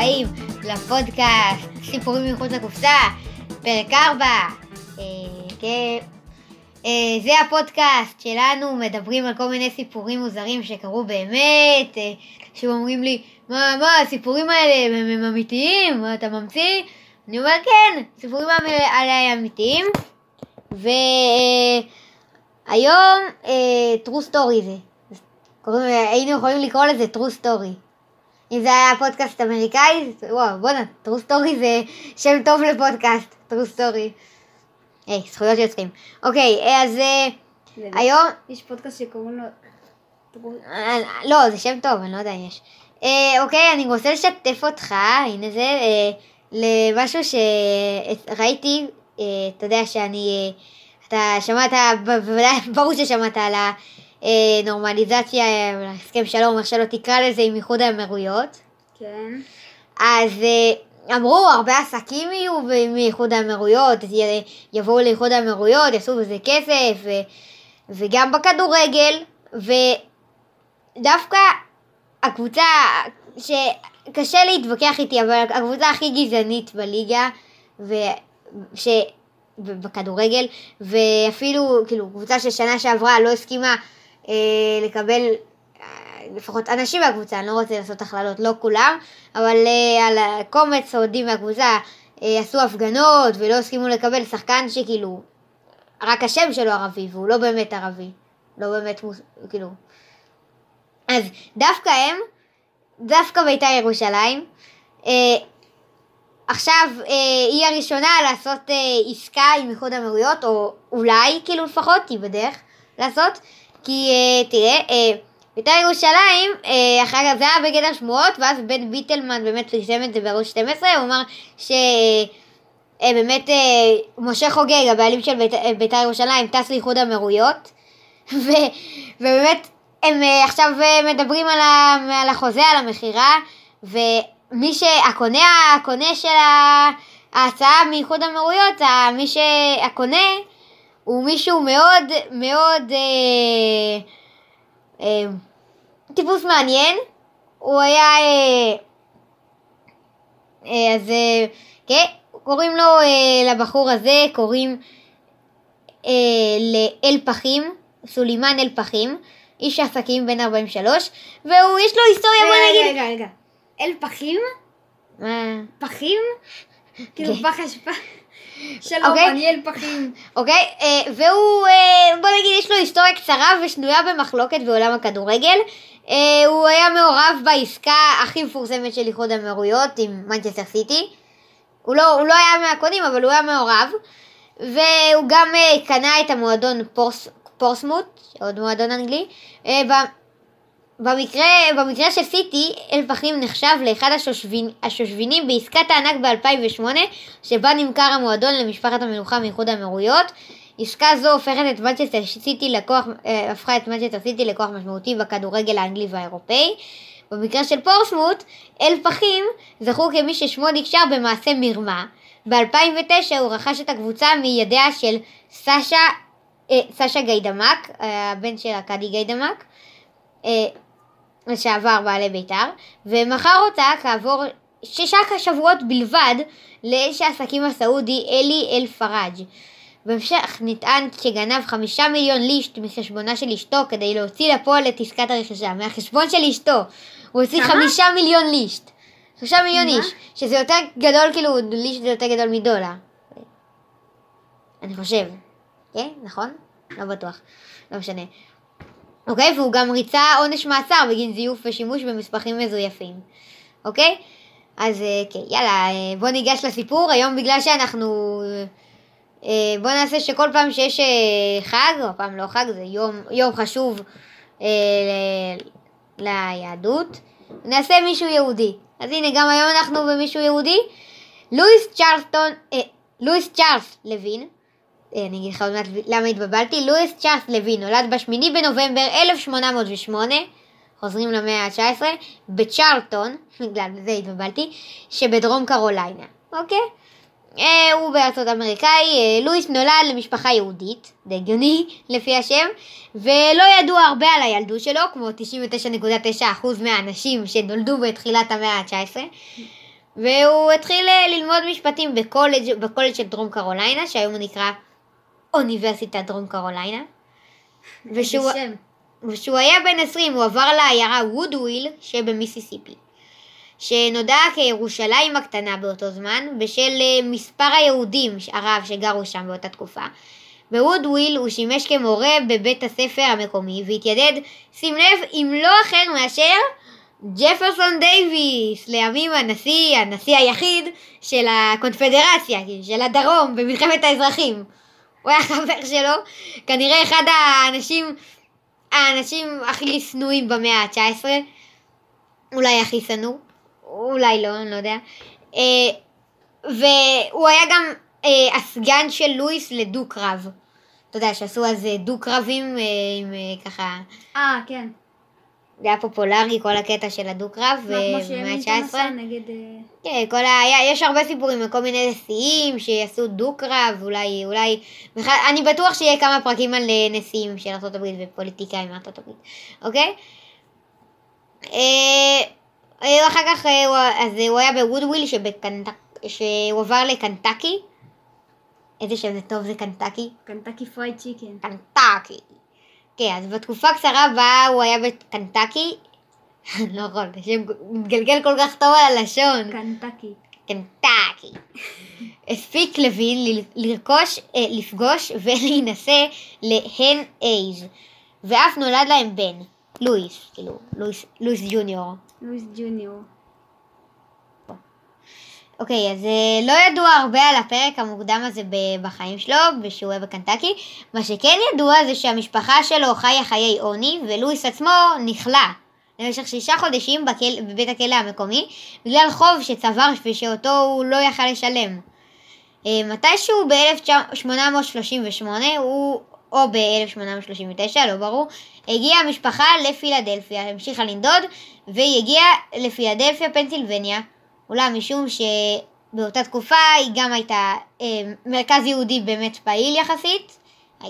הבאים לפודקאסט סיפורים מחוץ לקופסה, פרק 4. אה, כן. אה, זה הפודקאסט שלנו, מדברים על כל מיני סיפורים מוזרים שקרו באמת, אה, שאומרים לי, מה, מה, הסיפורים האלה הם, הם אמיתיים? מה, אתה ממציא? אני אומר, כן, סיפורים האלה אמיתיים. והיום, אה, true story זה. קוראים, היינו יכולים לקרוא לזה true story. אם זה היה פודקאסט אמריקאי, וואו, בואנה, true story זה שם טוב לפודקאסט, true story. היי, זכויות יוצרים. אוקיי, אז אה, היום... יש פודקאסט שקוראים לו... אה, לא, זה שם טוב, אני לא יודע אם יש. אוקיי, אני רוצה לשתף אותך, הנה זה, למשהו שראיתי, אתה יודע שאני... אתה שמעת, ברור ששמעת על הנורמליזציה, הסכם שלום, איך שלא תקרא לזה, עם איחוד האמירויות. כן. אז אמרו, הרבה עסקים יהיו מאיחוד האמירויות, יבואו לאיחוד האמירויות, יעשו בזה כסף, ו, וגם בכדורגל, ודווקא הקבוצה שקשה להתווכח איתי, אבל הקבוצה הכי גזענית בליגה, ו... ש... בכדורגל, ואפילו, כאילו, קבוצה ששנה שעברה לא הסכימה אה, לקבל לפחות אנשים מהקבוצה, אני לא רוצה לעשות הכללות, לא כולם, אבל uh, על קומץ אוהדים מהקבוצה uh, עשו הפגנות ולא הסכימו לקבל שחקן שכאילו, רק השם שלו ערבי והוא לא באמת ערבי, לא באמת, מוס... כאילו. אז דווקא הם, דווקא בית"ר ירושלים, uh, עכשיו uh, היא הראשונה לעשות uh, עסקה עם איחוד האמירויות, או אולי כאילו לפחות, היא בדרך לעשות, כי uh, תראה, uh, בית"ר ירושלים, אה, אחר כך זה היה בגדר שמועות, ואז בן ביטלמן באמת פרסם את זה בערוץ 12, הוא אמר שבאמת אה, אה, משה חוגג, הבעלים של בית"ר ירושלים, טס לאיחוד האמירויות, ובאמת הם עכשיו מדברים על, ה, על החוזה, על המכירה, ומי שהקונה, הקונה של ההצעה מאיחוד האמירויות, מי שהקונה הוא מישהו מאוד מאוד אה, אה, טיפוס מעניין, הוא היה... אה, אה, אז אה, כן, קוראים לו, אה, לבחור הזה, קוראים אה, לאל פחים, סולימן אל פחים, איש עסקים בן 43, והוא, יש לו היסטוריה, בוא נגיד... רגע, רגע, אל פחים? מה? פחים? כאילו כן. פח אשפה? שלום, אוקיי. אני אל פחים. אוקיי, אה, והוא, אה, בוא נגיד, יש לו היסטוריה קצרה ושנויה במחלוקת בעולם הכדורגל. אה, הוא היה מעורב בעסקה הכי מפורסמת של איחוד האמירויות עם מנצ'סטר סיטי. הוא לא, הוא לא היה מהקונים, אבל הוא היה מעורב. והוא גם אה, קנה את המועדון פורס, פורטסמות', עוד מועדון אנגלי. ב- במקרה, במקרה של סיטי, אל פאהים נחשב לאחד השושבין, השושבינים בעסקת הענק ב-2008, שבה נמכר המועדון למשפחת המלוכה מאיחוד האמירויות. עסקה זו הופכת את מנצ'סטר סיטי לקוח, אה, הפכה את מנצ'סטר סיטי לכוח משמעותי בכדורגל האנגלי והאירופאי. במקרה של פורסמוט, אל פחים זכו כמי ששמו נקשר במעשה מרמה. ב-2009 הוא רכש את הקבוצה מידיה של סשה, אה, סשה גיידמק, אה, הבן של ארכדי גיידמק. אה, לשעבר בעלי בית"ר, ומכר אותה כעבור שישה שבועות בלבד לאיש העסקים הסעודי אלי אל פראג'. בהמשך נטען שגנב חמישה מיליון לישט מחשבונה של אשתו כדי להוציא לפועל את עסקת הרכישה. מהחשבון של אשתו הוא הוציא כמה? חמישה מיליון לישט. חמישה מיליון? איש, שזה יותר גדול, כאילו, לישט זה יותר גדול מדולר. אני חושב. כן? נכון? לא בטוח. לא משנה. אוקיי? והוא גם ריצה עונש מאסר בגין זיוף ושימוש במסמכים מזויפים. אוקיי? אז אה, כן, יאללה, אה, בוא ניגש לסיפור. היום בגלל שאנחנו... אה, בוא נעשה שכל פעם שיש חג, או פעם לא חג, זה יום, יום חשוב ל- ליהדות, נעשה מישהו יהודי. אז הנה, גם היום אנחנו במישהו יהודי. לואיס צ'רלסטון, אה, לואיס צ'ארלס לוין, אני אגיד לך עוד מעט למה התבלבלתי, לואיס צ'ארלס לוין נולד בשמיני בנובמבר 1808, חוזרים למאה ה-19, בצ'רלטון, בגלל זה התבלבלתי, שבדרום קרוליינה, אוקיי? אה, הוא בארצות אמריקאי, אה, לואיס נולד למשפחה יהודית, די הגיוני לפי השם, ולא ידוע הרבה על הילדות שלו, כמו 99.9% מהאנשים שנולדו בתחילת המאה ה-19. והוא התחיל אה, ללמוד משפטים בקולג' של דרום קרוליינה, שהיום הוא נקרא אוניברסיטת דרום קרוליינה. ושהוא, בשם. וכשהוא היה בן 20 הוא עבר לעיירה וודוויל שבמיסיסיפי, שנודעה כירושלים הקטנה באותו זמן, בשל אה, מספר היהודים הרב שגרו שם באותה תקופה. בוודוויל הוא שימש כמורה בבית הספר המקומי והתיידד, שים לב, עם לא אחר מאשר ג'פרסון דייוויס, לימים הנשיא, הנשיא היחיד של הקונפדרציה, של הדרום במלחמת האזרחים. הוא היה חבר שלו, כנראה אחד האנשים, האנשים הכי שנואים במאה ה-19, אולי הכי שנוא, אולי לא, אני לא יודע. אה, והוא היה גם אה, הסגן של לואיס לדו-קרב. אתה יודע, שעשו אז אה, דו-קרבים אה, עם אה, ככה, אה, כן. זה היה פופולרי כל הקטע של הדו-קרב מה, כמו במאה שמילטון ה-19. עשה נגד... כן, כל ה... היה- יש הרבה סיפורים על כל מיני נשיאים שיעשו דו-קרב, אולי, אולי, אני בטוח שיהיה כמה פרקים על אה, נשיאים של ארה"ב ופוליטיקאים מארה"ב, אוקיי? אה, אה, אחר כך אה, הוא, אז הוא היה בוודוויל שבקנטק, שהוא עבר לקנטקי. איזה שם זה טוב זה קנטקי. Kentucky Fried Chicken. קנטקי. כן, אז בתקופה קצרה בה הוא היה בקנטקי, לא יכול, זה שם מתגלגל כל כך טוב על הלשון. קנטקי. קנטקי. הספיק לוין לרכוש, אה, לפגוש ולהינשא להן אייז, ואף נולד להם בן, לואיס, כאילו, לואיס, לואיס ג'וניור. לואיס ג'וניור. אוקיי, אז אה, לא ידוע הרבה על הפרק המוקדם הזה ב- בחיים שלו, שהוא היה בקנטקי. מה שכן ידוע זה שהמשפחה שלו חיה חיי עוני, ולואיס עצמו נכלא למשך שישה חודשים בכל, בבית הכלא המקומי, בגלל חוב שצבר ושאותו הוא לא יכל לשלם. אה, מתישהו ב-1838, הוא, או ב-1839, לא ברור, הגיעה המשפחה לפילדלפיה, המשיכה לנדוד, והיא הגיעה לפילדלפיה, פנסילבניה, אולם משום שבאותה תקופה היא גם הייתה אה, מרכז יהודי באמת פעיל יחסית,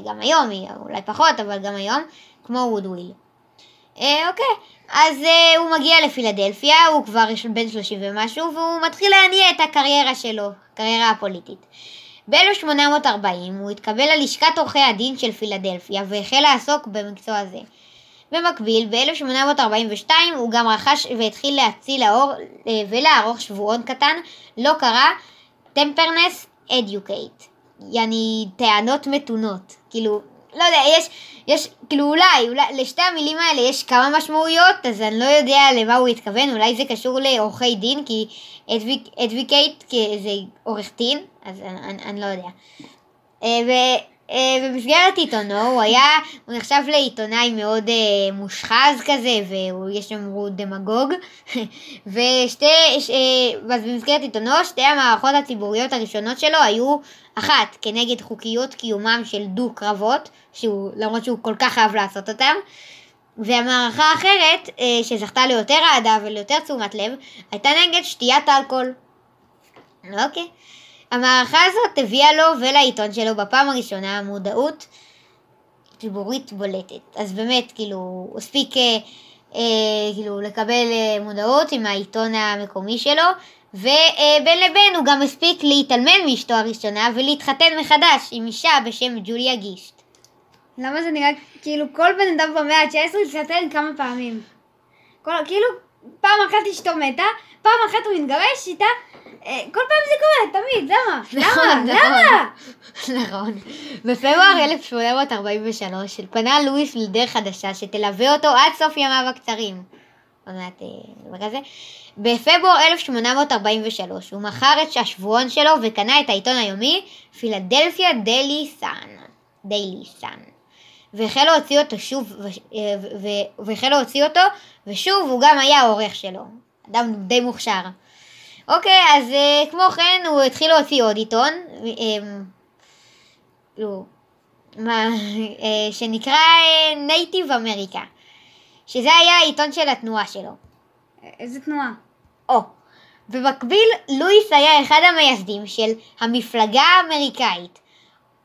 גם היום היא אולי פחות, אבל גם היום, כמו וודוויל. אה, אוקיי, אז אה, הוא מגיע לפילדלפיה, הוא כבר בן 30 ומשהו, והוא מתחיל להניע את הקריירה שלו, הקריירה הפוליטית. ב-1840 הוא התקבל ללשכת עורכי הדין של פילדלפיה והחל לעסוק במקצוע זה. במקביל, ב-1842 הוא גם רכש והתחיל להציל לאור אה, ולערוך שבועון קטן, לא קרא טמפרנס אדיוקייט, יעני טענות מתונות, כאילו, לא יודע, יש, יש, כאילו אולי, אולי, לשתי המילים האלה יש כמה משמעויות, אז אני לא יודע למה הוא התכוון, אולי זה קשור לעורכי דין, כי אדוויקייט זה עורך דין, אז אני, אני, אני לא יודע. אה, במסגרת עיתונו הוא היה, הוא נחשב לעיתונאי מאוד אה, מושחז כזה, ויש שאמרו דמגוג, ושתי, ש- אה, אז במסגרת עיתונו שתי המערכות הציבוריות הראשונות שלו היו אחת כנגד חוקיות קיומם של דו קרבות, שהוא, למרות שהוא כל כך אהב לעשות אותם, והמערכה האחרת, אה, שזכתה ליותר אהדה וליותר תשומת לב, הייתה נגד שתיית אלכוהול. אוקיי. המערכה הזאת הביאה לו ולעיתון שלו בפעם הראשונה מודעות ציבורית בולטת. אז באמת, כאילו, הוא הספיק אה, אה, כאילו, לקבל אה, מודעות עם העיתון המקומי שלו, ובין לבין הוא גם הספיק להתאלמן מאשתו הראשונה ולהתחתן מחדש עם אישה בשם ג'וליה גיסט. למה זה נראה כאילו כל בן אדם במאה ה-19 התחתן כמה פעמים? כל, כאילו, פעם אחת אשתו מתה, פעם אחת הוא מתגרש איתה, אה, כל פעם זה קורה, תמיד, למה? למה? למה? נכון. בפברואר 1843 פנה לואיס לדרך חדשה שתלווה אותו עד סוף ימיו הקצרים. עוד מעט אה. בפברואר 1843 הוא מכר את השבועון שלו וקנה את העיתון היומי פילדלפיה דיילי סאן. דיילי סאן. והחל להוציא אותו שוב, אה, והחל להוציא אותו, ושוב הוא גם היה העורך שלו. אדם די מוכשר. אוקיי, אז אה, כמו כן הוא התחיל להוציא עוד עיתון, אה, כאילו, מה, שנקרא נייטיב אמריקה, שזה היה העיתון של התנועה שלו. איזה תנועה? או, במקביל לואיס היה אחד המייסדים של המפלגה האמריקאית,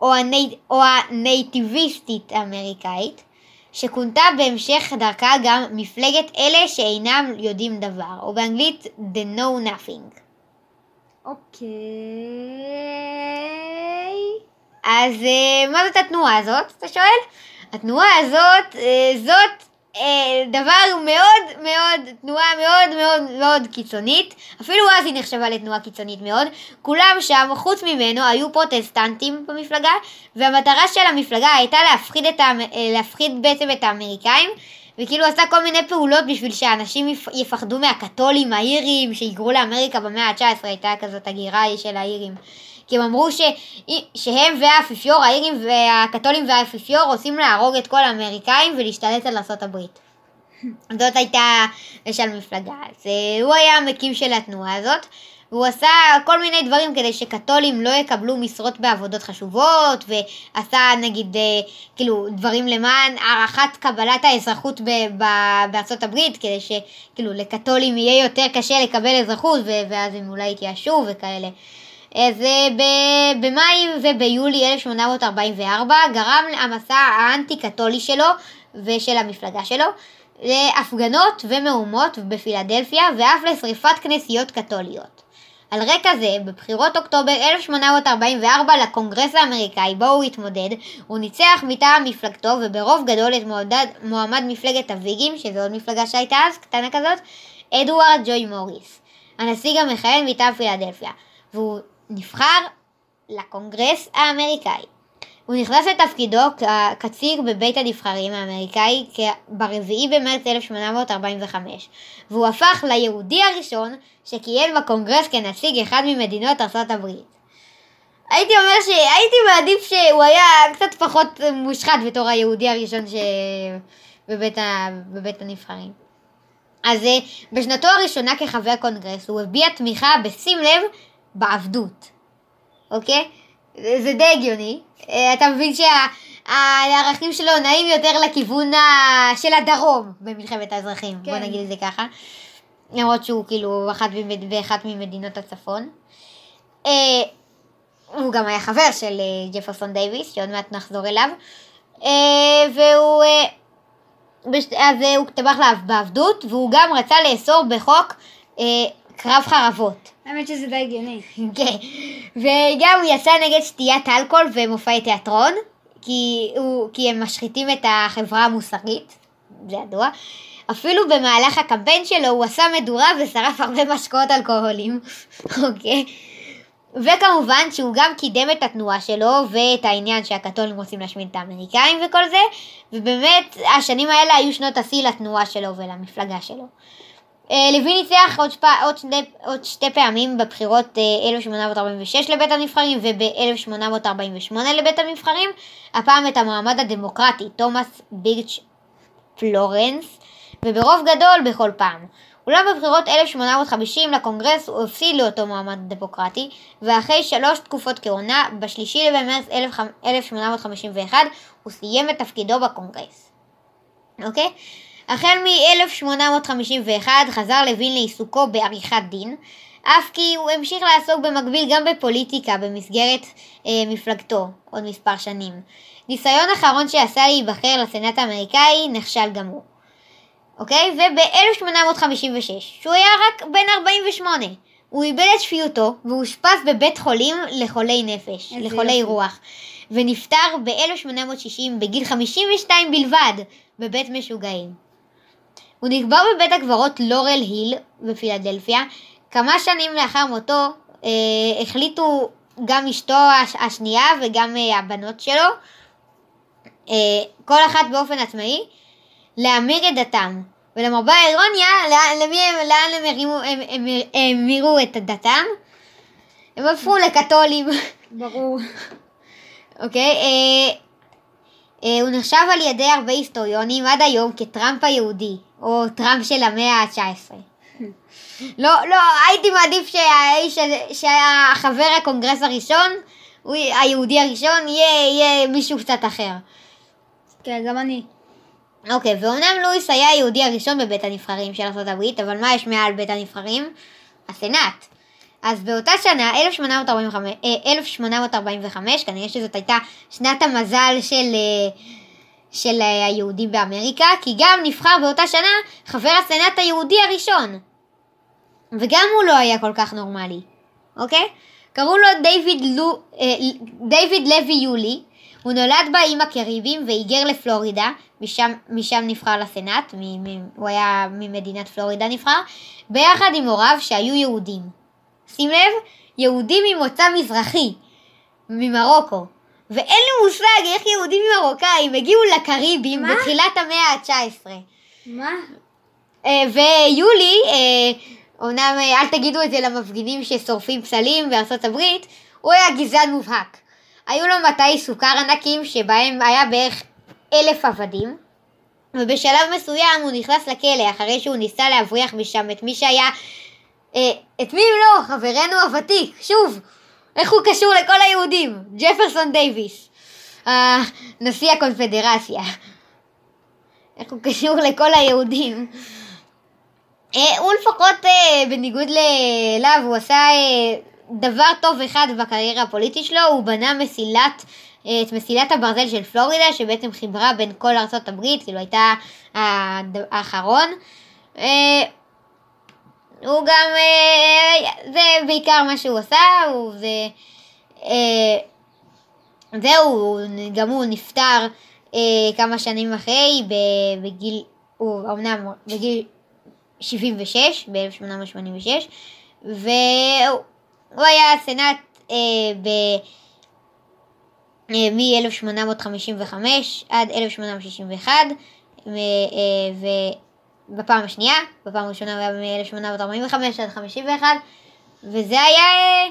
או, הני, או הנייטיביסטית האמריקאית, שכונתה בהמשך דרכה גם מפלגת אלה שאינם יודעים דבר, או באנגלית The Know Nothing. אוקיי... אז אה, מה זאת התנועה הזאת, אתה שואל? התנועה הזאת, אה, זאת דבר מאוד מאוד, תנועה מאוד מאוד מאוד קיצונית, אפילו אז היא נחשבה לתנועה קיצונית מאוד, כולם שם, חוץ ממנו, היו פרוטסטנטים במפלגה, והמטרה של המפלגה הייתה להפחיד, את האמ... אה, להפחיד בעצם את האמריקאים, וכאילו עשה כל מיני פעולות בשביל שאנשים יפ... יפחדו מהקתולים האירים שהיגרו לאמריקה במאה ה-19, הייתה כזאת הגירה של האירים. כי הם אמרו ש... שהם והאפיפיור, האירים והקתולים והאפיפיור רוצים להרוג את כל האמריקאים ולהשתלט על ארה"ב. זאת הייתה של המפלגה. אז אה, הוא היה המקים של התנועה הזאת, והוא עשה כל מיני דברים כדי שקתולים לא יקבלו משרות בעבודות חשובות, ועשה נגיד, אה, כאילו, דברים למען הערכת קבלת האזרחות ב- ב- בארצות הברית, כדי שכאילו לקתולים יהיה יותר קשה לקבל אזרחות, ואז הם אולי יתייאשו וכאלה. אה, ב- במאי וביולי 1844 גרם המסע האנטי-קתולי שלו ושל המפלגה שלו להפגנות ומהומות בפילדלפיה ואף לשריפת כנסיות קתוליות. על רקע זה, בבחירות אוקטובר 1844 לקונגרס האמריקאי בו הוא התמודד, הוא ניצח מטעם מפלגתו וברוב גדול את מועמד, מועמד מפלגת הוויגים, שזו עוד מפלגה שהייתה אז, קטנה כזאת, אדוארד ג'וי מוריס, הנשיא גם מכהן מטעם פילדלפיה, והוא נבחר לקונגרס האמריקאי. הוא נכנס לתפקידו כקציר בבית הנבחרים האמריקאי ב-4 במרץ 1845, והוא הפך ליהודי הראשון שכיהן בקונגרס כנציג אחד ממדינות ארצות הברית. הייתי אומר שהייתי מעדיף שהוא היה קצת פחות מושחת בתור היהודי הראשון שבבית ה... בבית הנבחרים. אז אה, בשנתו הראשונה כחבר קונגרס הוא הביע תמיכה בשים לב בעבדות, אוקיי? זה די הגיוני. אה, אתה מבין שהערכים שלו נעים יותר לכיוון של הדרום במלחמת האזרחים, כן. בוא נגיד את זה ככה. למרות שהוא כאילו אחת במד... באחת ממדינות הצפון. אה, הוא גם היה חבר של אה, ג'פרסון דייוויס, שעוד מעט נחזור אליו. והוא... אז הוא טבח בעבדות, והוא גם רצה לאסור בחוק קרב חרבות. האמת שזה די הגיוני. כן. וגם הוא יצא נגד שתיית אלכוהול ומופעי תיאטרון, כי, הוא, כי הם משחיתים את החברה המוסרית, זה ידוע. אפילו במהלך הקמפיין שלו הוא עשה מדורה ושרף הרבה משקאות אלכוהולים, אוקיי? וכמובן שהוא גם קידם את התנועה שלו ואת העניין שהקתולים רוצים להשמיד את האמריקאים וכל זה, ובאמת השנים האלה היו שנות השיא לתנועה שלו ולמפלגה שלו. אה, לוי ניצח עוד. עוד, שני... עוד שתי פעמים בבחירות 1846 אה, לבית הנבחרים וב-1848 לבית הנבחרים, הפעם את המועמד הדמוקרטי תומאס ביגץ' פלורנס, וברוב גדול בכל פעם. אולם בבחירות 1850 לקונגרס הוא הפסיד לאותו מועמד דמוקרטי, ואחרי שלוש תקופות כהונה, בשלישי במרץ 1851 הוא סיים את תפקידו בקונגרס. אוקיי? החל מ-1851 חזר לוין לעיסוקו בעריכת דין, אף כי הוא המשיך לעסוק במקביל גם בפוליטיקה במסגרת אה, מפלגתו עוד מספר שנים. ניסיון אחרון שעשה להיבחר לסנאט האמריקאי נכשל גם הוא. אוקיי? וב-1856, שהוא היה רק בן 48, הוא איבד את שפיותו ואושפז בבית חולים לחולי נפש, לחולי יופי. רוח, ונפטר ב-1860 בגיל 52 בלבד בבית משוגעים. הוא נקבר בבית הקברות לורל היל בפילדלפיה. כמה שנים לאחר מותו אה, החליטו גם אשתו הש, השנייה וגם אה, הבנות שלו, אה, כל אחת באופן עצמאי, להמיר את דתם. ולמרבה האירוניה, לאן, למי לאן הם הרימו, הם, הם, הם המירו את דתם? הם הפכו לקתולים. ברור. אוקיי, אה, אה, הוא נחשב על ידי הרבה היסטוריונים עד היום כטראמפ היהודי, או טראמפ של המאה ה-19. לא, לא, הייתי מעדיף שהאיש שהיה חבר הקונגרס הראשון, הוא, היהודי הראשון, יהיה, יהיה מישהו קצת אחר. כן, גם אני. אוקיי, ואומנם לואיס היה היהודי הראשון בבית הנבחרים של ארה"ב, אבל מה יש מעל בית הנבחרים? הסנאט. אז באותה שנה, 1845, 1845 אה, כנראה שזאת הייתה שנת המזל של, אה, של אה, היהודים באמריקה, כי גם נבחר באותה שנה חבר הסנאט היהודי הראשון. וגם הוא לא היה כל כך נורמלי. אוקיי? קראו לו דיוויד, לו, אה, דיוויד לוי יולי, הוא נולד באיים הקריביים והיגר לפלורידה, משם, משם נבחר לסנאט, מ, מ, הוא היה ממדינת פלורידה נבחר, ביחד עם הוריו שהיו יהודים. שים לב, יהודים ממוצא מזרחי, ממרוקו. ואין לי מושג איך יהודים מרוקאים הגיעו לקריבים מה? בתחילת המאה ה-19. מה? אה, ויולי, אה, אומנם אה, אל תגידו את זה למפגינים ששורפים פסלים בארצות הברית, הוא היה גזען מובהק. היו לו מטעי סוכר ענקים שבהם היה בערך אלף עבדים, ובשלב מסוים הוא נכנס לכלא אחרי שהוא ניסה להבריח משם את מי שהיה... את מי אם לא? חברנו הוותיק, שוב, איך הוא קשור לכל היהודים? ג'פרסון דייוויס, אה, נשיא הקונפדרציה. איך הוא קשור לכל היהודים? אה, הוא לפחות, אה, בניגוד אליו, הוא עשה דבר טוב אחד בקריירה הפוליטית שלו, הוא בנה מסילת, את מסילת הברזל של פלורידה, שבעצם חיברה בין כל ארצות הברית, כאילו הייתה האחרון. הוא גם, אה, זה בעיקר מה שהוא עשה, הוא זה, אה, זהו, גם הוא נפטר אה, כמה שנים אחרי, בגיל, הוא אמנם בגיל 76, ב-1886, והוא היה סנאט ב... אה, מ-1855 עד 1861, מ- ובפעם השנייה, בפעם הראשונה הוא היה מ-1845 עד 51, וזה היה אה,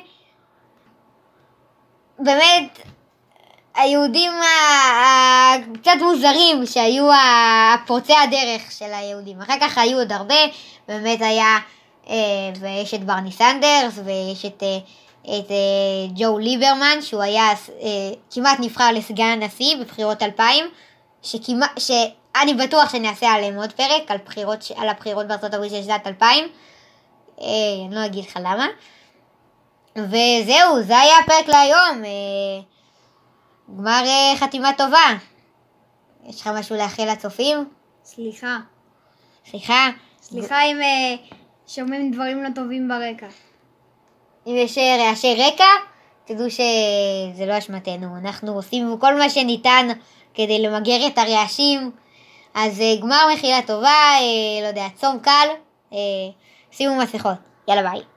באמת היהודים הקצת מוזרים שהיו פורצי הדרך של היהודים. אחר כך היו עוד הרבה, באמת היה, אה, ויש את ברני סנדרס, ויש את, אה, את ג'ו ליברמן, שהוא היה כמעט נבחר לסגן הנשיא בבחירות 2000, שכמעט, שאני בטוח שאני אעשה עליהם עוד פרק, על, בחירות, על הבחירות בארצות הברית של שנת 2000. אה, אני לא אגיד לך למה. וזהו, זה היה הפרק להיום. אה, גמר אה, חתימה טובה. יש לך משהו לאחל לצופים? סליחה. סליחה? סליחה אם אה, שומעים דברים לא טובים ברקע. אם יש אה, רעשי רקע, תדעו שזה לא אשמתנו. אנחנו עושים כל מה שניתן כדי למגר את הרעשים. אז אה, גמר מחילה טובה, אה, לא יודע, צום קל, אה, שימו מסכות. יאללה ביי.